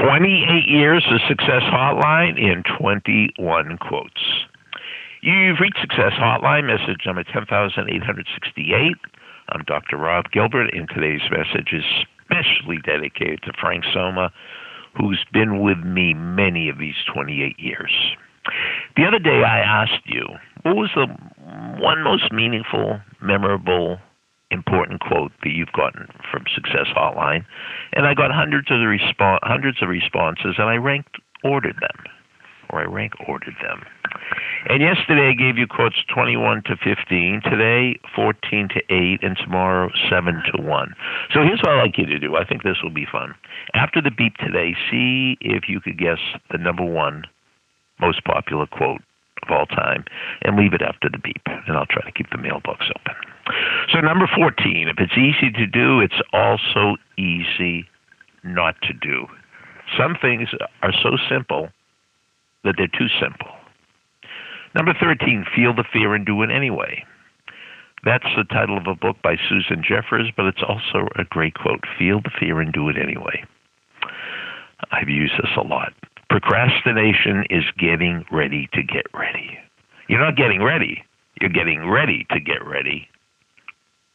28 years of Success Hotline in 21 quotes. You've reached Success Hotline, message number 10868. I'm Dr. Rob Gilbert, and today's message is specially dedicated to Frank Soma, who's been with me many of these 28 years. The other day I asked you, what was the one most meaningful, memorable, important quote that you've gotten from Success Hotline? And I got hundreds of the respo- hundreds of responses, and I ranked ordered them, or I rank ordered them. And yesterday I gave you quotes 21 to 15, today 14 to 8, and tomorrow 7 to 1. So here's what I'd like you to do. I think this will be fun. After the beep today, see if you could guess the number one most popular quote of all time and leave it after the beep, and I'll try to keep the mailbox open. So, number 14, if it's easy to do, it's also easy not to do. Some things are so simple that they're too simple. Number 13, feel the fear and do it anyway. That's the title of a book by Susan Jeffers, but it's also a great quote feel the fear and do it anyway. I've used this a lot. Procrastination is getting ready to get ready. You're not getting ready, you're getting ready to get ready,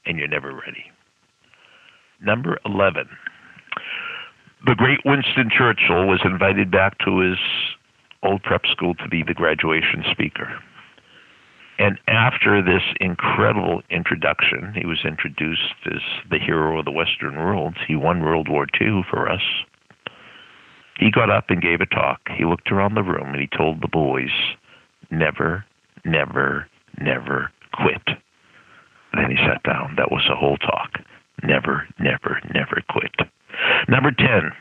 and you're never ready. Number 11. The great Winston Churchill was invited back to his old prep school to be the graduation speaker. And after this incredible introduction, he was introduced as the hero of the Western world. He won World War II for us. He got up and gave a talk. He looked around the room and he told the boys, never, never, never quit. Then he sat down. That was the whole talk. Never, never, never quit. Number 10,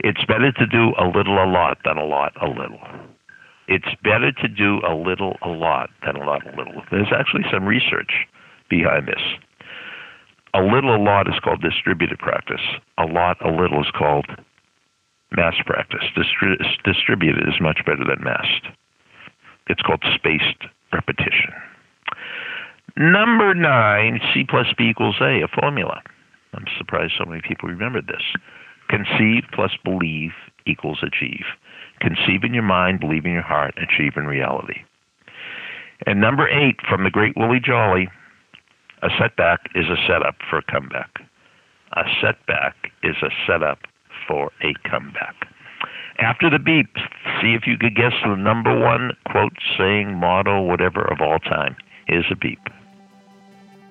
it's better to do a little a lot than a lot a little. It's better to do a little a lot than a lot a little. There's actually some research behind this. A little a lot is called distributed practice. A lot a little is called mass practice. Distri- distributed is much better than massed. It's called spaced repetition. Number nine, C plus B equals A, a formula. I'm surprised so many people remembered this. Conceive plus believe equals achieve. Conceive in your mind, believe in your heart, achieve in reality. And number eight, from the great Willie Jolley a setback is a setup for a comeback. A setback is a setup for a comeback. After the beep, see if you could guess the number one quote, saying, motto, whatever of all time. Here's a beep.